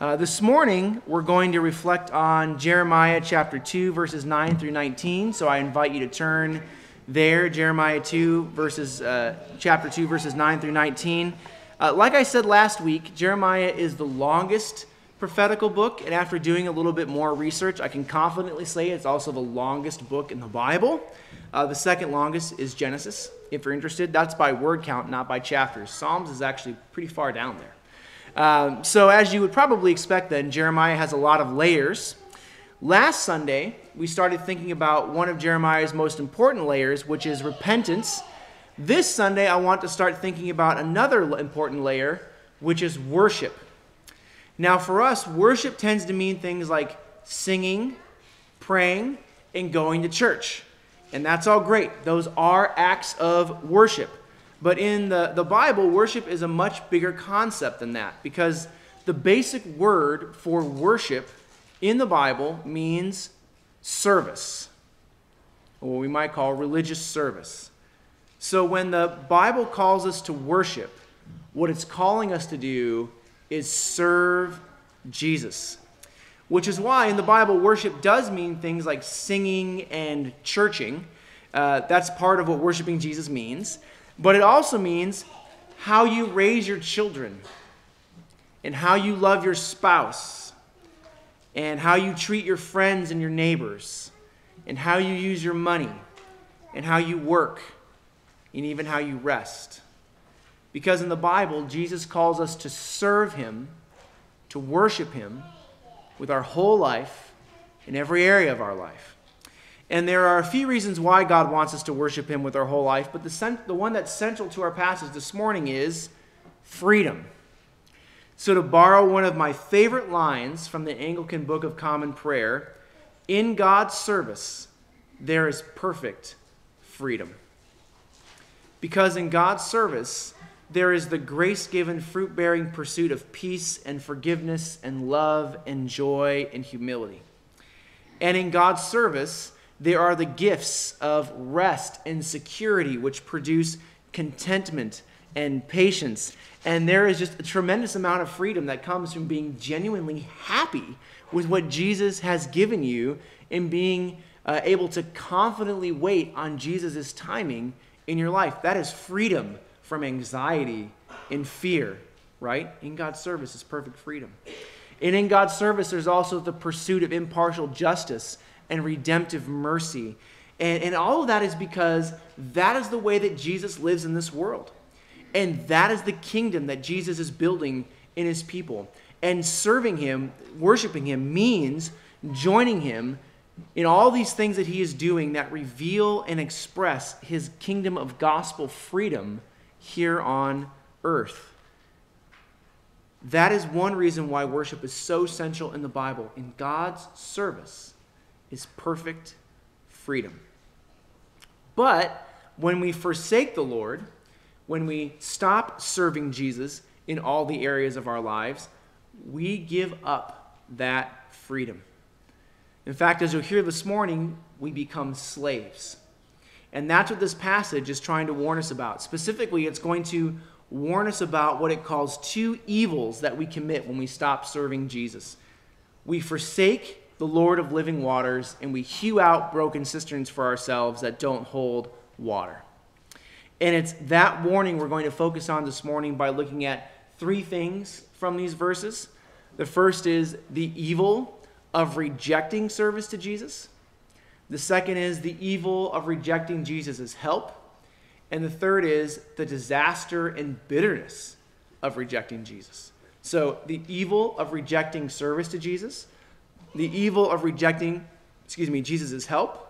Uh, this morning, we're going to reflect on Jeremiah chapter 2, verses 9 through 19. So I invite you to turn there, Jeremiah 2, verses, uh, chapter 2, verses 9 through 19. Uh, like I said last week, Jeremiah is the longest prophetical book, and after doing a little bit more research, I can confidently say it's also the longest book in the Bible. Uh, the second longest is Genesis, if you're interested. That's by word count, not by chapters. Psalms is actually pretty far down there. Um, so, as you would probably expect, then, Jeremiah has a lot of layers. Last Sunday, we started thinking about one of Jeremiah's most important layers, which is repentance. This Sunday, I want to start thinking about another important layer, which is worship. Now, for us, worship tends to mean things like singing, praying, and going to church. And that's all great. Those are acts of worship. But in the, the Bible, worship is a much bigger concept than that because the basic word for worship in the Bible means service, or what we might call religious service. So when the Bible calls us to worship, what it's calling us to do is serve Jesus. Which is why in the Bible, worship does mean things like singing and churching. Uh, that's part of what worshiping Jesus means. But it also means how you raise your children, and how you love your spouse, and how you treat your friends and your neighbors, and how you use your money, and how you work, and even how you rest. Because in the Bible, Jesus calls us to serve Him, to worship Him with our whole life in every area of our life. And there are a few reasons why God wants us to worship Him with our whole life, but the, the one that's central to our passage this morning is freedom. So, to borrow one of my favorite lines from the Anglican Book of Common Prayer, in God's service, there is perfect freedom. Because in God's service, there is the grace given, fruit bearing pursuit of peace and forgiveness and love and joy and humility. And in God's service, there are the gifts of rest and security, which produce contentment and patience. And there is just a tremendous amount of freedom that comes from being genuinely happy with what Jesus has given you and being uh, able to confidently wait on Jesus' timing in your life. That is freedom from anxiety and fear, right? In God's service is perfect freedom. And in God's service, there's also the pursuit of impartial justice and redemptive mercy. And, and all of that is because that is the way that Jesus lives in this world. And that is the kingdom that Jesus is building in his people. And serving him, worshiping him, means joining him in all these things that he is doing that reveal and express his kingdom of gospel freedom here on earth. That is one reason why worship is so central in the Bible. In God's service is perfect freedom. But when we forsake the Lord, when we stop serving Jesus in all the areas of our lives, we give up that freedom. In fact, as you'll hear this morning, we become slaves. And that's what this passage is trying to warn us about. Specifically, it's going to warn us about what it calls two evils that we commit when we stop serving Jesus. We forsake the Lord of living waters and we hew out broken cisterns for ourselves that don't hold water. And it's that warning we're going to focus on this morning by looking at three things from these verses. The first is the evil of rejecting service to Jesus. The second is the evil of rejecting Jesus' help. And the third is the disaster and bitterness of rejecting Jesus. So, the evil of rejecting service to Jesus, the evil of rejecting, excuse me, Jesus' help,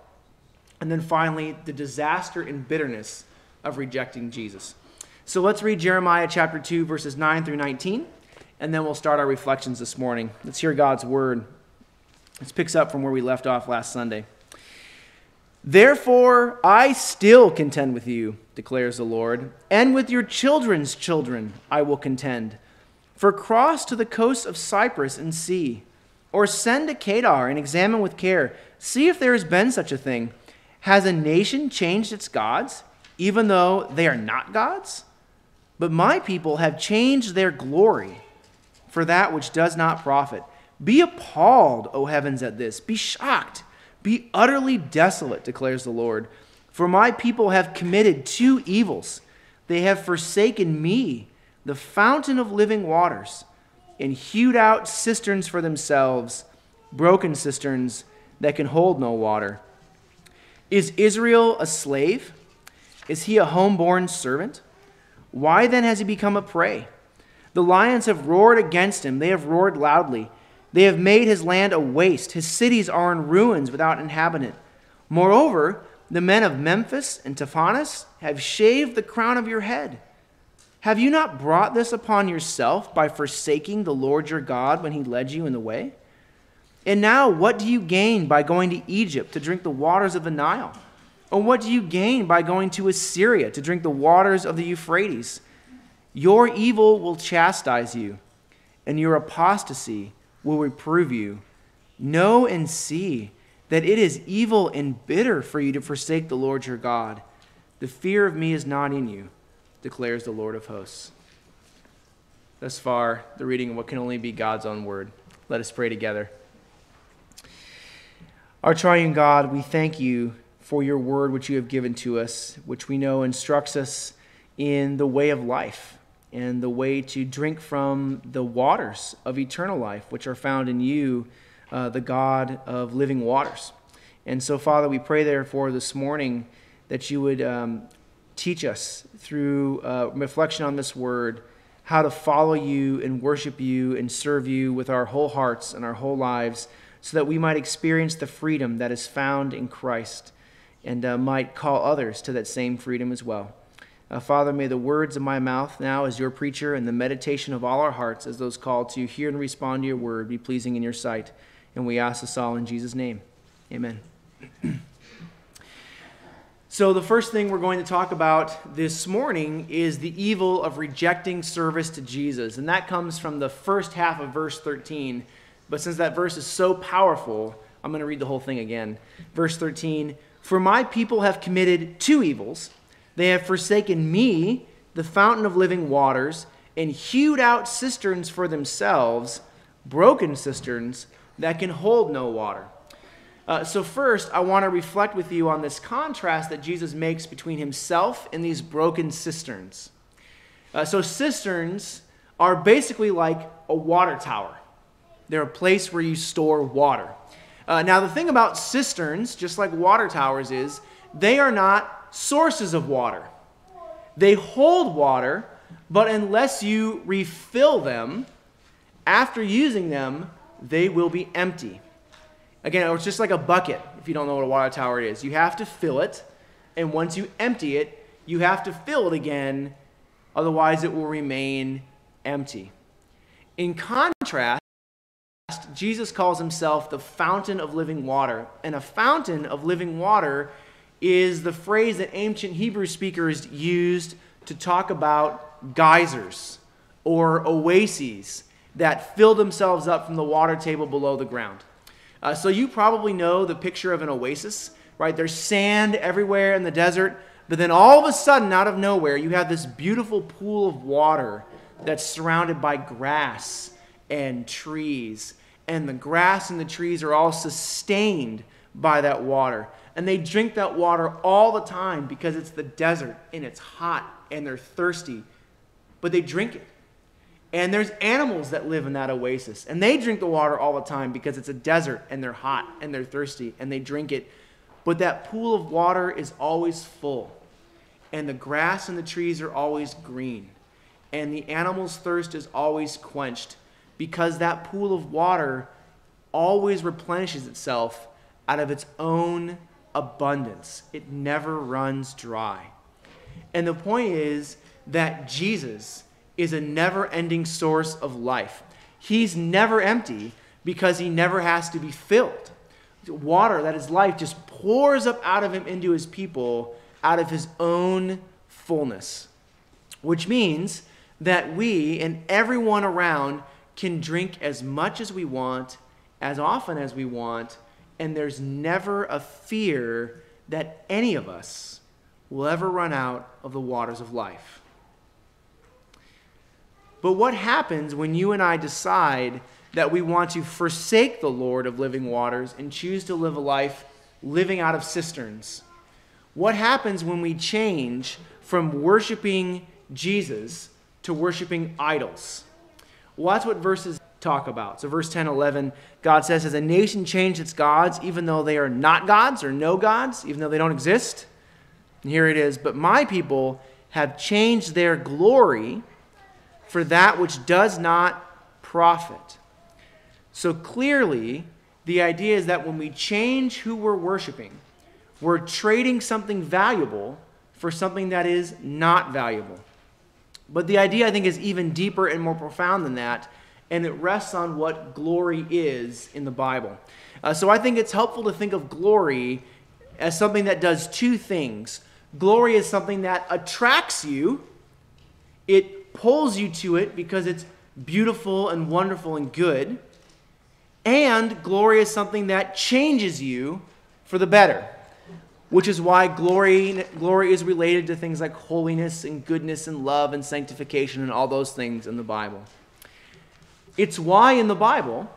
and then finally, the disaster and bitterness of rejecting Jesus. So, let's read Jeremiah chapter 2, verses 9 through 19, and then we'll start our reflections this morning. Let's hear God's word. This picks up from where we left off last Sunday. Therefore, I still contend with you, declares the Lord, and with your children's children I will contend. For cross to the coasts of Cyprus and see, or send to Kedar and examine with care. See if there has been such a thing. Has a nation changed its gods, even though they are not gods? But my people have changed their glory for that which does not profit. Be appalled, O heavens, at this. Be shocked. Be utterly desolate, declares the Lord. For my people have committed two evils. They have forsaken me, the fountain of living waters, and hewed out cisterns for themselves, broken cisterns that can hold no water. Is Israel a slave? Is he a homeborn servant? Why then has he become a prey? The lions have roared against him, they have roared loudly. They have made his land a waste. His cities are in ruins without inhabitant. Moreover, the men of Memphis and Tahpanhes have shaved the crown of your head. Have you not brought this upon yourself by forsaking the Lord your God when he led you in the way? And now, what do you gain by going to Egypt to drink the waters of the Nile? Or what do you gain by going to Assyria to drink the waters of the Euphrates? Your evil will chastise you, and your apostasy will reprove you. Know and see that it is evil and bitter for you to forsake the Lord your God. The fear of me is not in you, declares the Lord of hosts. Thus far, the reading of what can only be God's own word. Let us pray together. Our triune God, we thank you for your word which you have given to us, which we know instructs us in the way of life and the way to drink from the waters of eternal life, which are found in you, uh, the God of living waters. And so, Father, we pray therefore this morning that you would um, teach us through uh, reflection on this word how to follow you and worship you and serve you with our whole hearts and our whole lives so that we might experience the freedom that is found in Christ and uh, might call others to that same freedom as well. Uh, Father, may the words of my mouth now as your preacher and the meditation of all our hearts as those called to hear and respond to your word be pleasing in your sight. And we ask this all in Jesus' name. Amen. so, the first thing we're going to talk about this morning is the evil of rejecting service to Jesus. And that comes from the first half of verse 13. But since that verse is so powerful, I'm going to read the whole thing again. Verse 13 For my people have committed two evils. They have forsaken me, the fountain of living waters, and hewed out cisterns for themselves, broken cisterns that can hold no water. Uh, so, first, I want to reflect with you on this contrast that Jesus makes between himself and these broken cisterns. Uh, so, cisterns are basically like a water tower, they're a place where you store water. Uh, now, the thing about cisterns, just like water towers, is they are not sources of water. They hold water, but unless you refill them, after using them, they will be empty. Again, it's just like a bucket, if you don't know what a water tower is. You have to fill it, and once you empty it, you have to fill it again, otherwise, it will remain empty. In contrast, Jesus calls himself the fountain of living water. And a fountain of living water is the phrase that ancient Hebrew speakers used to talk about geysers or oases that fill themselves up from the water table below the ground. Uh, so you probably know the picture of an oasis, right? There's sand everywhere in the desert, but then all of a sudden, out of nowhere, you have this beautiful pool of water that's surrounded by grass and trees. And the grass and the trees are all sustained by that water and they drink that water all the time because it's the desert and it's hot and they're thirsty. But they drink it. And there's animals that live in that oasis and they drink the water all the time because it's a desert and they're hot and they're thirsty and they drink it. But that pool of water is always full. And the grass and the trees are always green. And the animal's thirst is always quenched because that pool of water always replenishes itself out of its own abundance, it never runs dry. And the point is that Jesus is a never ending source of life. He's never empty because he never has to be filled. Water, that is life, just pours up out of him into his people out of his own fullness. Which means that we and everyone around can drink as much as we want, as often as we want, and there's never a fear that any of us will ever run out of the waters of life. But what happens when you and I decide that we want to forsake the Lord of living waters and choose to live a life living out of cisterns? What happens when we change from worshiping Jesus to worshiping idols? Well, that's what verses talk about. So, verse 10 11, God says, Has a nation changed its gods, even though they are not gods or no gods, even though they don't exist? And here it is, But my people have changed their glory for that which does not profit. So, clearly, the idea is that when we change who we're worshiping, we're trading something valuable for something that is not valuable. But the idea, I think, is even deeper and more profound than that and it rests on what glory is in the Bible. Uh, so I think it's helpful to think of glory as something that does two things. Glory is something that attracts you, it pulls you to it because it's beautiful and wonderful and good. And glory is something that changes you for the better, which is why glory, glory is related to things like holiness and goodness and love and sanctification and all those things in the Bible. It's why in the Bible,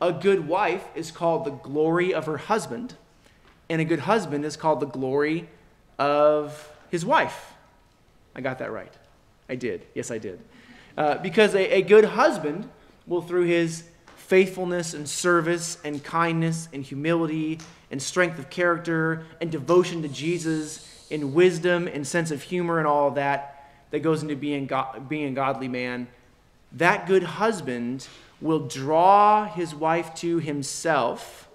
a good wife is called the glory of her husband, and a good husband is called the glory of his wife. I got that right. I did. Yes, I did. Uh, because a, a good husband will, through his faithfulness and service and kindness and humility and strength of character and devotion to Jesus and wisdom and sense of humor and all of that that goes into being, being a godly man that good husband will draw his wife to himself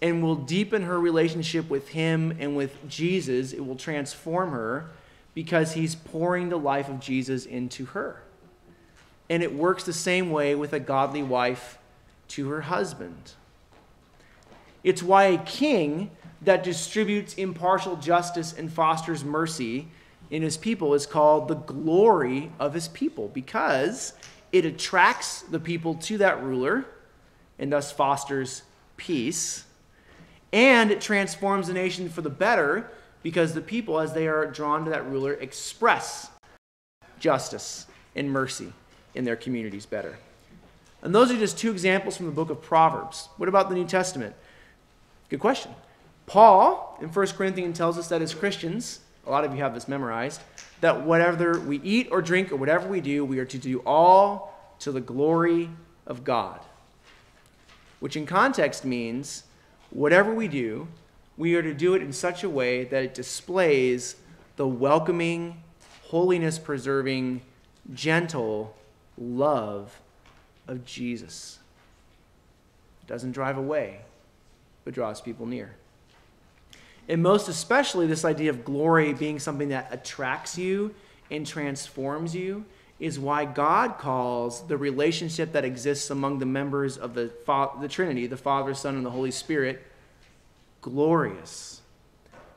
and will deepen her relationship with him and with Jesus. It will transform her because he's pouring the life of Jesus into her. And it works the same way with a godly wife to her husband. It's why a king that distributes impartial justice and fosters mercy in his people is called the glory of his people because it attracts the people to that ruler and thus fosters peace. And it transforms the nation for the better because the people, as they are drawn to that ruler, express justice and mercy in their communities better. And those are just two examples from the book of Proverbs. What about the New Testament? Good question. Paul in 1 Corinthians tells us that as Christians, a lot of you have this memorized, that whatever we eat or drink or whatever we do, we are to do all to the glory of God. Which in context means whatever we do, we are to do it in such a way that it displays the welcoming, holiness preserving, gentle love of Jesus. It doesn't drive away, but draws people near. And most especially, this idea of glory being something that attracts you and transforms you is why God calls the relationship that exists among the members of the, the Trinity, the Father, Son, and the Holy Spirit, glorious.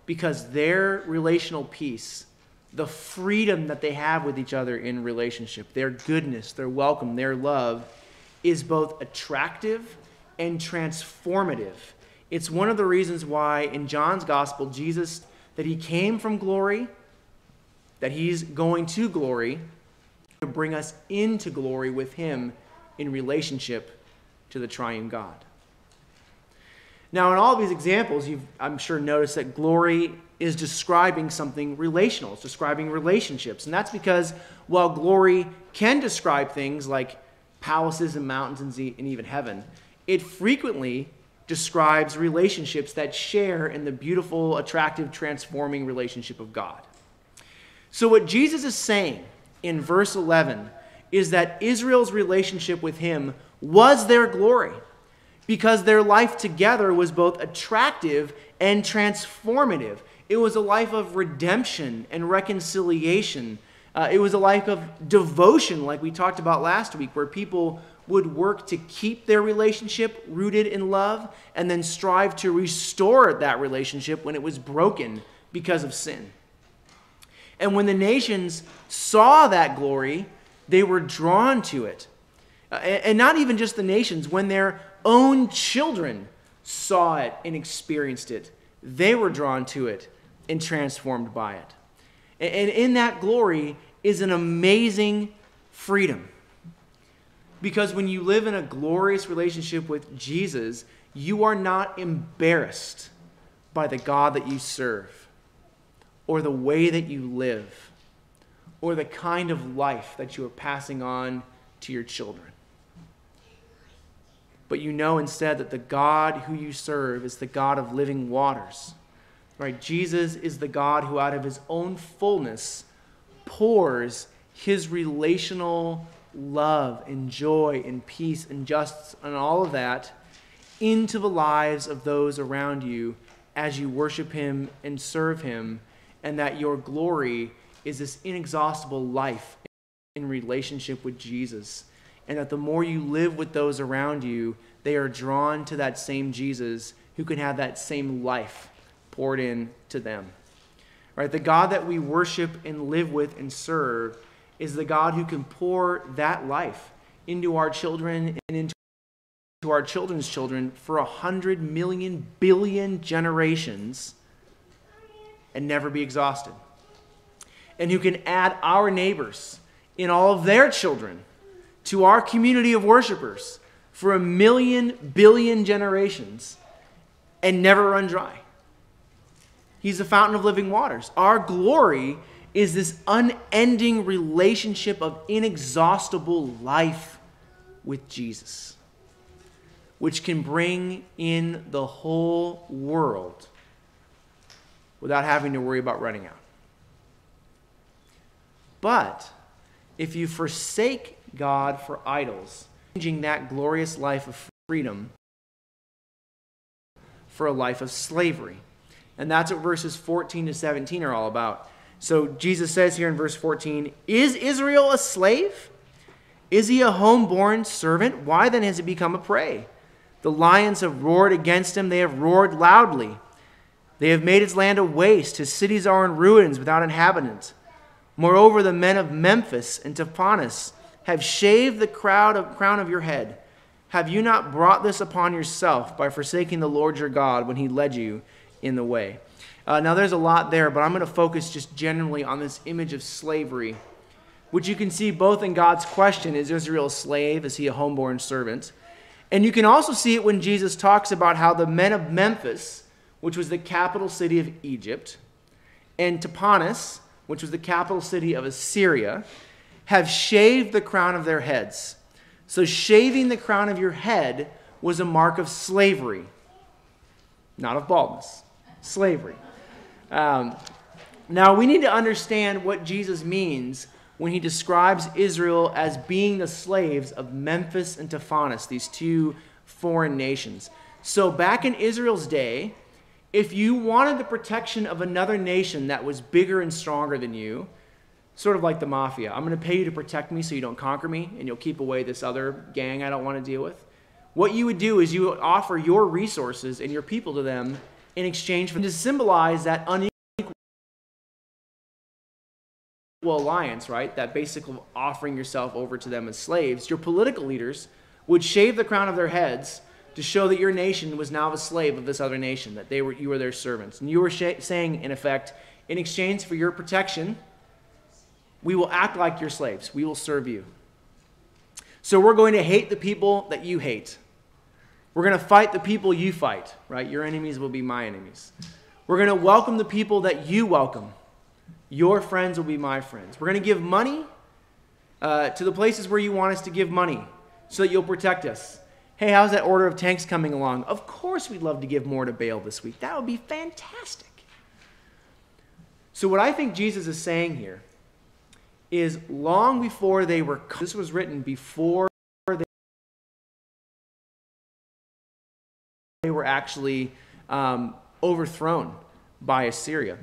Because their relational peace, the freedom that they have with each other in relationship, their goodness, their welcome, their love, is both attractive and transformative it's one of the reasons why in John's gospel, Jesus, that he came from glory, that he's going to glory to bring us into glory with him in relationship to the triune God. Now, in all these examples, you've, I'm sure, noticed that glory is describing something relational. It's describing relationships. And that's because while glory can describe things like palaces and mountains and even heaven, it frequently describes relationships that share in the beautiful, attractive, transforming relationship of God. So, what Jesus is saying in verse 11 is that Israel's relationship with Him was their glory because their life together was both attractive and transformative. It was a life of redemption and reconciliation. Uh, it was a life of devotion, like we talked about last week, where people would work to keep their relationship rooted in love and then strive to restore that relationship when it was broken because of sin. And when the nations saw that glory, they were drawn to it. Uh, and not even just the nations, when their own children saw it and experienced it, they were drawn to it and transformed by it. And in that glory is an amazing freedom. Because when you live in a glorious relationship with Jesus, you are not embarrassed by the God that you serve, or the way that you live, or the kind of life that you are passing on to your children. But you know instead that the God who you serve is the God of living waters. Right? Jesus is the God who, out of his own fullness, pours his relational love and joy and peace and justice and all of that into the lives of those around you as you worship him and serve him, and that your glory is this inexhaustible life in relationship with Jesus. And that the more you live with those around you, they are drawn to that same Jesus who can have that same life poured in to them. Right? The God that we worship and live with and serve is the God who can pour that life into our children and into our children's children for a hundred million billion generations and never be exhausted. And who can add our neighbors in all of their children to our community of worshipers for a million billion generations and never run dry. He's the fountain of living waters. Our glory is this unending relationship of inexhaustible life with Jesus, which can bring in the whole world without having to worry about running out. But if you forsake God for idols, changing that glorious life of freedom for a life of slavery. And that's what verses 14 to 17 are all about. So Jesus says here in verse 14 Is Israel a slave? Is he a homeborn servant? Why then has he become a prey? The lions have roared against him, they have roared loudly. They have made his land a waste, his cities are in ruins without inhabitant. Moreover, the men of Memphis and Tahpanhes have shaved the crown of, crown of your head. Have you not brought this upon yourself by forsaking the Lord your God when he led you in the way? Uh, now, there's a lot there, but I'm going to focus just generally on this image of slavery, which you can see both in God's question is Israel a slave? Is he a homeborn servant? And you can also see it when Jesus talks about how the men of Memphis, which was the capital city of Egypt, and Tahpanhes, which was the capital city of Assyria, have shaved the crown of their heads. So, shaving the crown of your head was a mark of slavery, not of baldness, slavery. Um, now, we need to understand what Jesus means when he describes Israel as being the slaves of Memphis and Tahpanhes, these two foreign nations. So, back in Israel's day, if you wanted the protection of another nation that was bigger and stronger than you, sort of like the mafia, I'm going to pay you to protect me so you don't conquer me and you'll keep away this other gang I don't want to deal with. What you would do is you would offer your resources and your people to them in exchange for to symbolize that unequal alliance, right? That basic offering yourself over to them as slaves. Your political leaders would shave the crown of their heads to show that your nation was now a slave of this other nation, that they were you were their servants. And you were saying, in effect, in exchange for your protection, we will act like your slaves. We will serve you. So we're going to hate the people that you hate. We're going to fight the people you fight, right? Your enemies will be my enemies. We're going to welcome the people that you welcome. Your friends will be my friends. We're going to give money uh, to the places where you want us to give money so that you'll protect us. Hey, how's that order of tanks coming along? Of course, we'd love to give more to Baal this week. That would be fantastic. So, what I think Jesus is saying here is long before they were, this was written before they were actually um, overthrown by Assyria.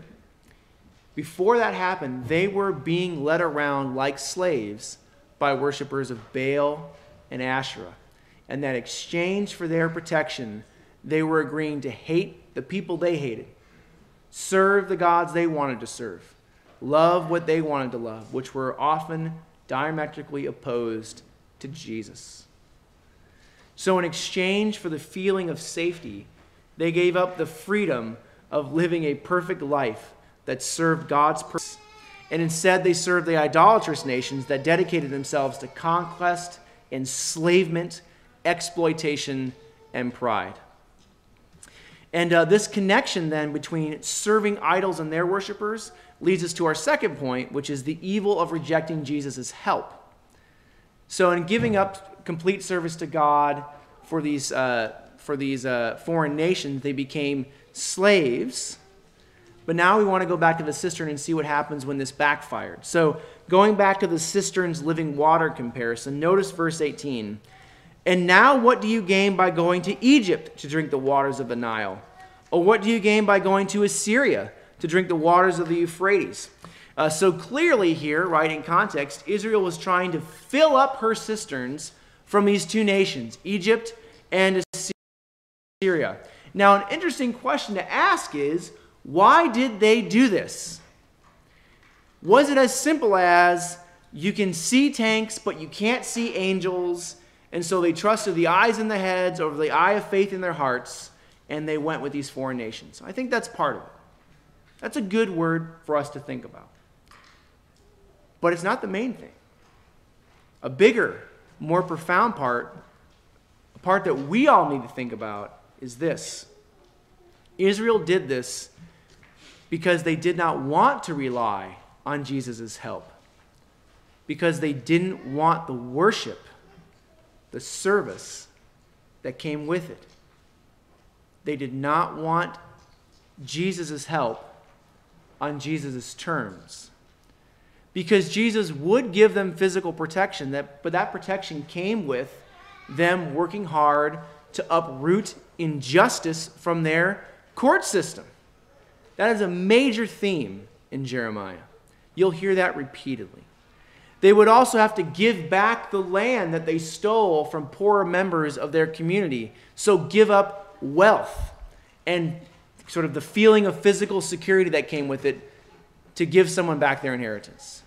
Before that happened, they were being led around like slaves by worshippers of Baal and Asherah. And that exchange for their protection, they were agreeing to hate the people they hated, serve the gods they wanted to serve, love what they wanted to love, which were often diametrically opposed to Jesus. So, in exchange for the feeling of safety, they gave up the freedom of living a perfect life that served God's purpose. and instead they served the idolatrous nations that dedicated themselves to conquest, enslavement, exploitation, and pride. And uh, this connection then between serving idols and their worshippers leads us to our second point, which is the evil of rejecting Jesus' help. So, in giving up complete service to God for these, uh, for these uh, foreign nations, they became slaves. But now we want to go back to the cistern and see what happens when this backfired. So, going back to the cistern's living water comparison, notice verse 18. And now, what do you gain by going to Egypt to drink the waters of the Nile? Or what do you gain by going to Assyria to drink the waters of the Euphrates? Uh, so clearly, here, right in context, Israel was trying to fill up her cisterns from these two nations, Egypt and Assyria. Now, an interesting question to ask is why did they do this? Was it as simple as you can see tanks, but you can't see angels? And so they trusted the eyes and the heads over the eye of faith in their hearts, and they went with these foreign nations. I think that's part of it. That's a good word for us to think about. But it's not the main thing. A bigger, more profound part, a part that we all need to think about, is this Israel did this because they did not want to rely on Jesus' help, because they didn't want the worship the service that came with it. They did not want Jesus' help on Jesus' terms. Because Jesus would give them physical protection, that, but that protection came with them working hard to uproot injustice from their court system. That is a major theme in Jeremiah. You'll hear that repeatedly. They would also have to give back the land that they stole from poorer members of their community. So give up wealth and sort of the feeling of physical security that came with it to give someone back their inheritance.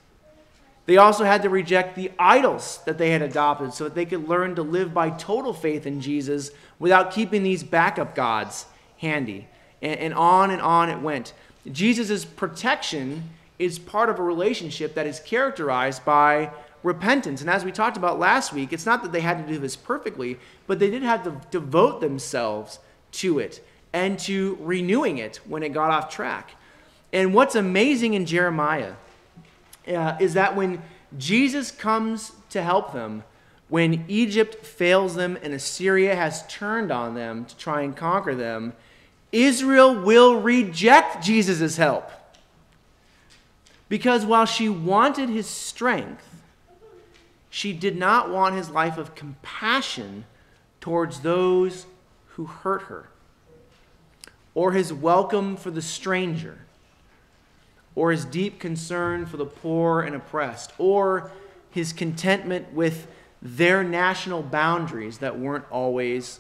They also had to reject the idols that they had adopted so that they could learn to live by total faith in Jesus without keeping these backup gods handy. And, and on and on it went. Jesus' protection is part of a relationship that is characterized by repentance. And as we talked about last week, it's not that they had to do this perfectly, but they did have to devote themselves to it and to renewing it when it got off track. And what's amazing in Jeremiah uh, is that when Jesus comes to help them, when Egypt fails them and Assyria has turned on them to try and conquer them, Israel will reject Jesus' help. Because while she wanted his strength, she did not want his life of compassion towards those who hurt her, or his welcome for the stranger, or his deep concern for the poor and oppressed, or his contentment with their national boundaries that weren't always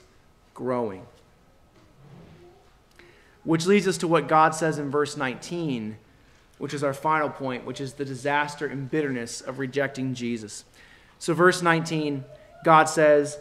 growing. Which leads us to what God says in verse 19 which is our final point, which is the disaster and bitterness of rejecting Jesus. So, verse 19, God says,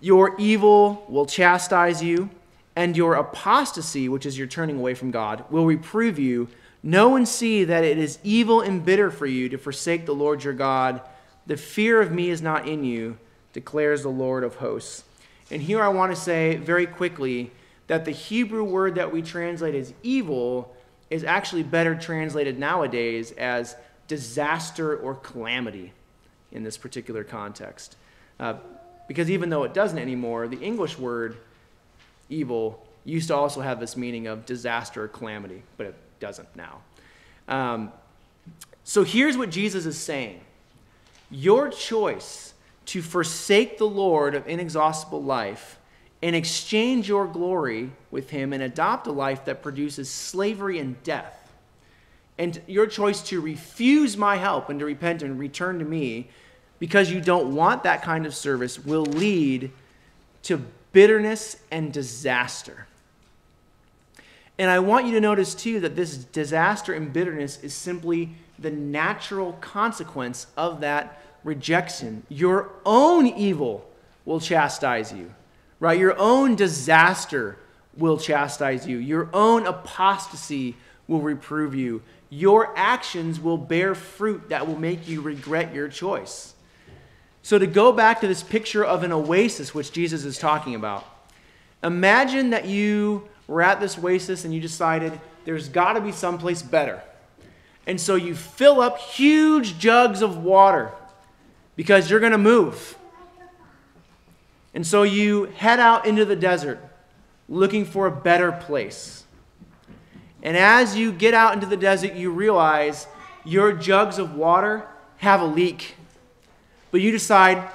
Your evil will chastise you, and your apostasy, which is your turning away from God, will reprove you. Know and see that it is evil and bitter for you to forsake the Lord your God. The fear of me is not in you, declares the Lord of hosts. And here I want to say very quickly that the Hebrew word that we translate as evil is actually better translated nowadays as disaster or calamity in this particular context. Uh, because even though it doesn't anymore, the English word evil used to also have this meaning of disaster or calamity, but it doesn't now. Um, so here's what Jesus is saying Your choice to forsake the Lord of inexhaustible life and exchange your glory with him and adopt a life that produces slavery and death. And your choice to refuse my help and to repent and return to me because you don't want that kind of service will lead to bitterness and disaster. And I want you to notice too that this disaster and bitterness is simply the natural consequence of that rejection. Your own evil will chastise you right? Your own disaster will chastise you, your own apostasy will reprove you, your actions will bear fruit that will make you regret your choice. So, to go back to this picture of an oasis, which Jesus is talking about, imagine that you were at this oasis and you decided there's got to be someplace better. And so you fill up huge jugs of water because you're going to move. And so you head out into the desert looking for a better place. And as you get out into the desert, you realize your jugs of water have a leak. But you decide,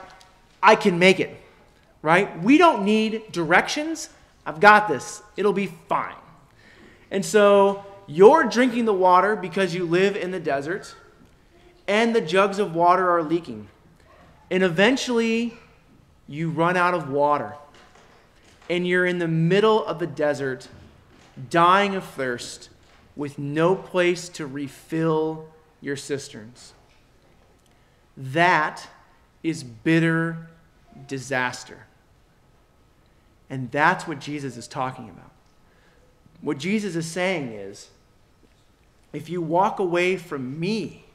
I can make it, right? We don't need directions. I've got this. It'll be fine. And so you're drinking the water because you live in the desert, and the jugs of water are leaking. And eventually, you run out of water and you're in the middle of the desert, dying of thirst, with no place to refill your cisterns. That is bitter disaster. And that's what Jesus is talking about. What Jesus is saying is if you walk away from me,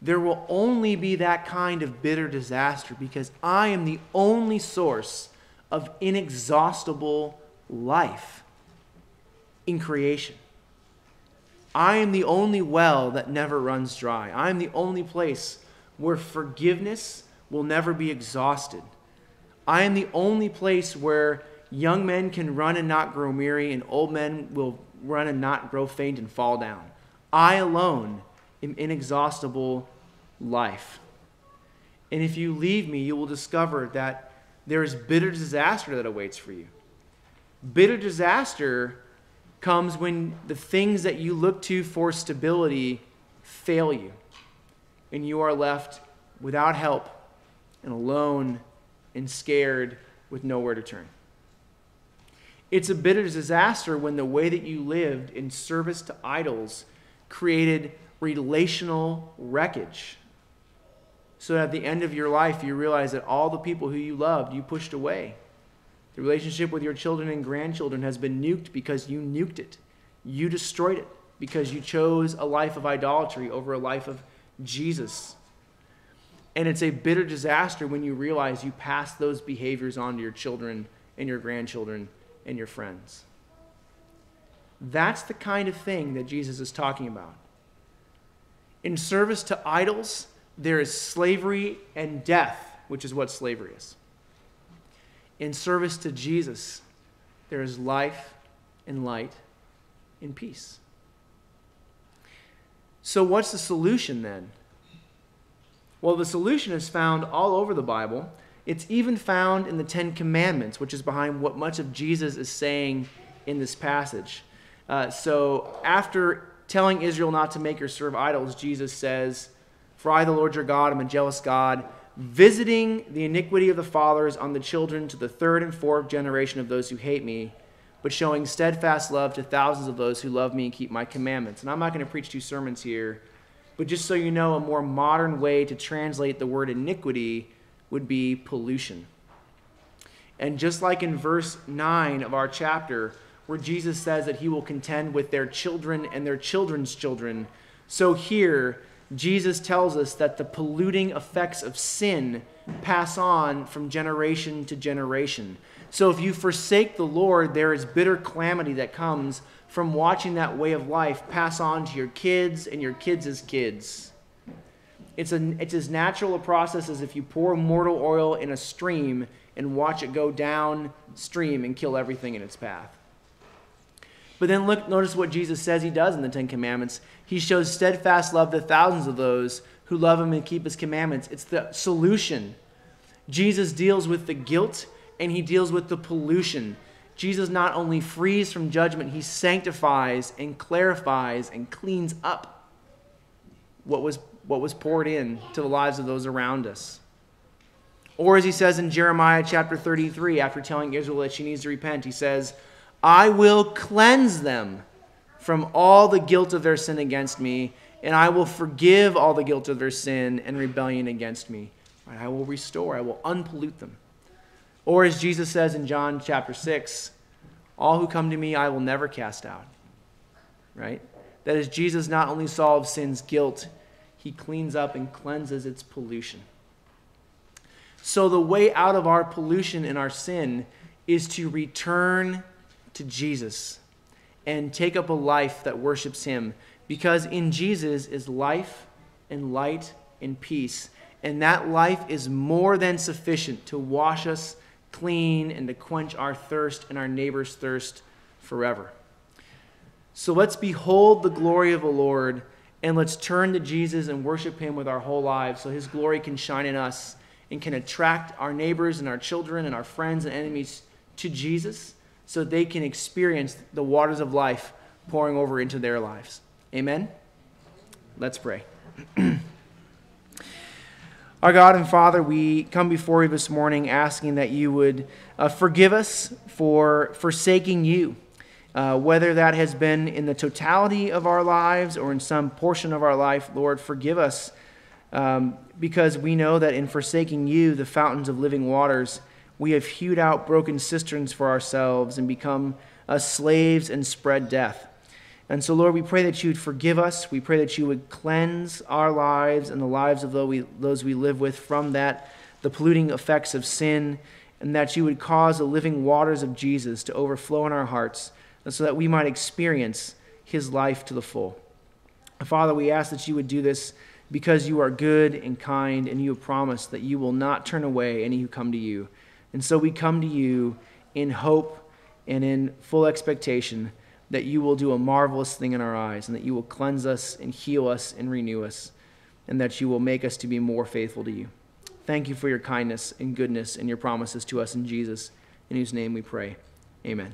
there will only be that kind of bitter disaster because I am the only source of inexhaustible life in creation. I am the only well that never runs dry. I am the only place where forgiveness will never be exhausted. I am the only place where young men can run and not grow weary, and old men will run and not grow faint and fall down. I alone am inexhaustible life. And if you leave me, you will discover that there is bitter disaster that awaits for you. Bitter disaster comes when the things that you look to for stability fail you, and you are left without help and alone and scared with nowhere to turn. It's a bitter disaster when the way that you lived in service to idols created relational wreckage so that at the end of your life you realize that all the people who you loved you pushed away. The relationship with your children and grandchildren has been nuked because you nuked it. You destroyed it because you chose a life of idolatry over a life of Jesus. And it's a bitter disaster when you realize you pass those behaviors on to your children and your grandchildren and your friends. That's the kind of thing that Jesus is talking about. In service to idols, there is slavery and death, which is what slavery is. In service to Jesus, there is life and light and peace. So, what's the solution then? Well, the solution is found all over the Bible. It's even found in the Ten Commandments, which is behind what much of Jesus is saying in this passage. Uh, so, after telling Israel not to make or serve idols, Jesus says, for I, the Lord your God, am a jealous God, visiting the iniquity of the fathers on the children to the third and fourth generation of those who hate me, but showing steadfast love to thousands of those who love me and keep my commandments. And I'm not going to preach two sermons here, but just so you know, a more modern way to translate the word iniquity would be pollution. And just like in verse 9 of our chapter, where Jesus says that he will contend with their children and their children's children, so here, Jesus tells us that the polluting effects of sin pass on from generation to generation. So if you forsake the Lord, there is bitter calamity that comes from watching that way of life pass on to your kids and your kids' kids. It's, a, it's as natural a process as if you pour mortal oil in a stream and watch it go downstream and kill everything in its path. But then look, notice what Jesus says he does in the Ten Commandments. He shows steadfast love to thousands of those who love him and keep his commandments. It's the solution. Jesus deals with the guilt and he deals with the pollution. Jesus not only frees from judgment, he sanctifies and clarifies and cleans up what was, what was poured in to the lives of those around us. Or as he says in Jeremiah chapter 33, after telling Israel that she needs to repent, he says, I will cleanse them from all the guilt of their sin against me, and I will forgive all the guilt of their sin and rebellion against me. Right? I will restore, I will unpollute them. Or as Jesus says in John chapter 6, all who come to me I will never cast out. Right? That is, Jesus not only solves sin's guilt, he cleans up and cleanses its pollution. So, the way out of our pollution and our sin is to return to Jesus and take up a life that worships him. Because in Jesus is life and light and peace. And that life is more than sufficient to wash us clean and to quench our thirst and our neighbor's thirst forever. So let's behold the glory of the Lord and let's turn to Jesus and worship him with our whole lives so his glory can shine in us and can attract our neighbors and our children and our friends and enemies to Jesus so they can experience the waters of life pouring over into their lives. Amen? Let's pray. Our God and Father, we come before you this morning asking that you would uh, forgive us for forsaking you, uh, whether that has been in the totality of our lives or in some portion of our life. Lord, forgive us um, because we know that in forsaking you, the fountains of living waters, we have hewed out broken cisterns for ourselves and become uh, slaves and spread death. And so, Lord, we pray that you would forgive us. We pray that you would cleanse our lives and the lives of those we live with from that, the polluting effects of sin, and that you would cause the living waters of Jesus to overflow in our hearts, and so that we might experience his life to the full. Father, we ask that you would do this because you are good and kind, and you have promised that you will not turn away any who come to you. And so we come to you in hope and in full expectation that you will do a marvelous thing in our eyes, and that you will cleanse us and heal us and renew us, and that you will make us to be more faithful to you. Thank you for your kindness and goodness and your promises to us in Jesus, in whose name we pray. Amen.